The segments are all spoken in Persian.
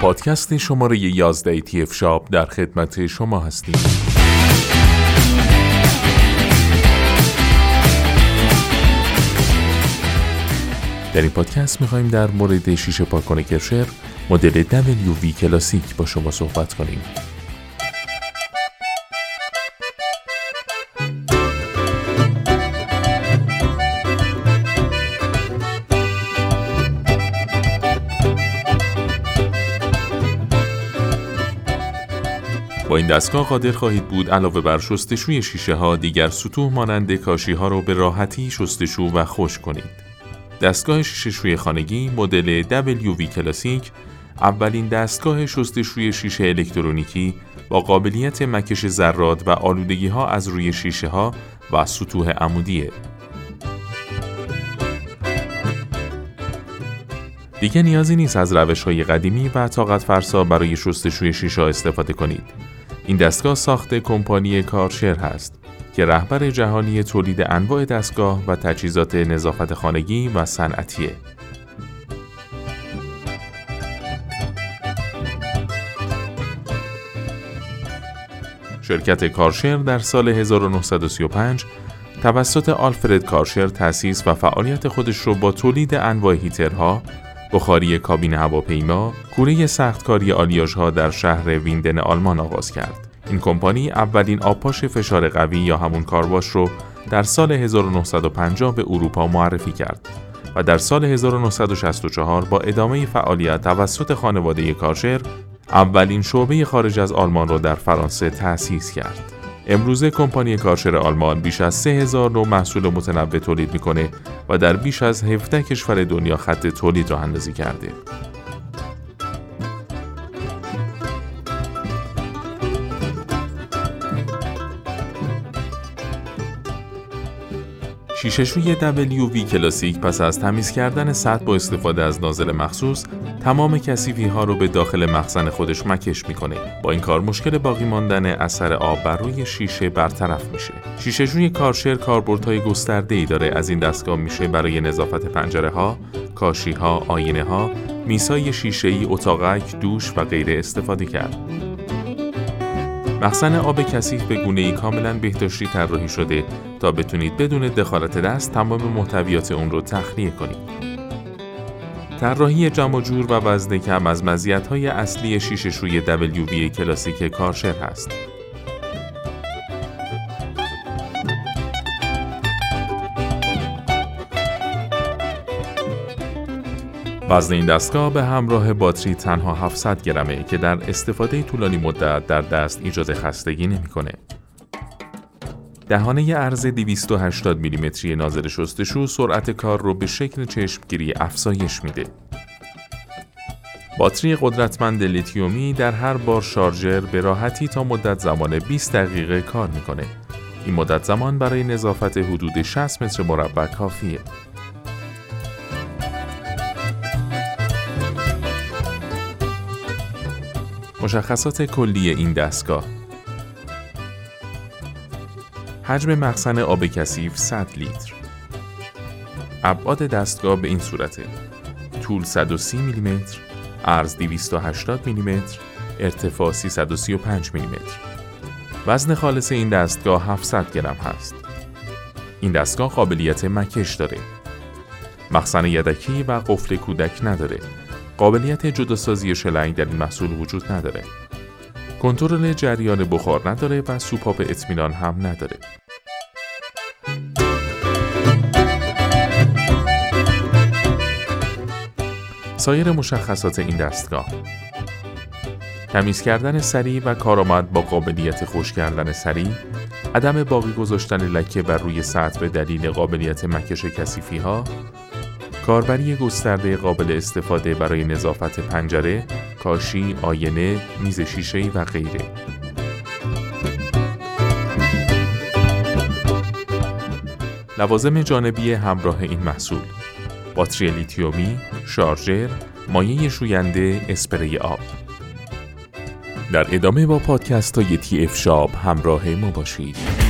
پادکست شماره 11 تی اف شاپ در خدمت شما هستیم. در این پادکست می‌خوایم در مورد شیشه پاکن کرشر مدل WV کلاسیک با شما صحبت کنیم. با این دستگاه قادر خواهید بود علاوه بر شستشوی شیشه ها دیگر سطوح مانند کاشی ها رو به راحتی شستشو و خوش کنید. دستگاه شیشه خانگی مدل WV کلاسیک اولین دستگاه شستشوی شیشه الکترونیکی با قابلیت مکش ذرات و آلودگی ها از روی شیشه ها و سطوح عمودیه. دیگه نیازی نیست از روش های قدیمی و طاقت فرسا برای شستشوی شیشه استفاده کنید. این دستگاه ساخت کمپانی کارشر هست که رهبر جهانی تولید انواع دستگاه و تجهیزات نظافت خانگی و صنعتیه. شرکت کارشر در سال 1935 توسط آلفرد کارشر تأسیس و فعالیت خودش رو با تولید انواع هیترها، بخاری کابین هواپیما، کوره سختکاری آلیاژها در شهر ویندن آلمان آغاز کرد. این کمپانی اولین آبپاش فشار قوی یا همون کارواش رو در سال 1950 به اروپا معرفی کرد و در سال 1964 با ادامه فعالیت توسط خانواده کارشر اولین شعبه خارج از آلمان را در فرانسه تأسیس کرد. امروزه کمپانی کارشر آلمان بیش از 3000 نوع محصول متنوع تولید می‌کنه و در بیش از 17 کشور دنیا خط تولید را اندازی کرده. شیشهشوی WV کلاسیک پس از تمیز کردن سطح با استفاده از نازل مخصوص تمام کسیفی ها رو به داخل مخزن خودش مکش می‌کنه. با این کار مشکل باقی ماندن اثر آب بر روی شیشه برطرف میشه. شیشهشوی کارشر کاربردهای گسترده ای داره. از این دستگاه میشه برای نظافت پنجره ها کاشی ها آینه ها میسای شیشه ای اتاقک دوش و غیره استفاده کرد. مخزن آب کثیف به گونه ای کاملا بهداشتی طراحی شده تا بتونید بدون دخالت دست تمام محتویات اون رو تخلیه کنید. طراحی جمع جور و وزن کم از مزیت‌های اصلی شیشه شوی WV کلاسیک کارشر هست. وزن این دستگاه به همراه باتری تنها 700 گرمه که در استفاده طولانی مدت در دست ایجاد خستگی نمی‌کنه. دهانه عرض 280 میلیمتری نازل شستشو سرعت کار رو به شکل چشمگیری افزایش میده. باتری قدرتمند لیتیومی در هر بار شارژر به راحتی تا مدت زمان 20 دقیقه کار می‌کنه. این مدت زمان برای نظافت حدود 60 متر مربع کافیه. مشخصات کلی این دستگاه. حجم مخزن آب کثیف 100 لیتر. ابعاد دستگاه به این صورته. طول 130 میلیمتر عرض 280 میلیمتر ارتفاع 335 میلیمتر. وزن خالص این دستگاه 700 گرم هست. این دستگاه قابلیت مکش داره. مخزن یدکی و قفل کودک نداره. قابلیت جداسازی شلنگ در این محصول وجود نداره. کنترل جریان بخار نداره و سوپاپ اطمینان هم نداره. سایر مشخصات این دستگاه تمیز کردن سریع و کارآمد با قابلیت خوش کردن سریع عدم باقی گذاشتن لکه بر روی سطح به دلیل قابلیت مکش کثیفی ها کاربری گسترده قابل استفاده برای نظافت پنجره، کاشی، آینه، میز شیشه‌ای و غیره. لوازم جانبی همراه این محصول باتری لیتیومی، شارژر، مایه شوینده، اسپری آب در ادامه با پادکست های تی اف شاب همراه ما باشید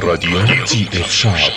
راديو تي اف شعب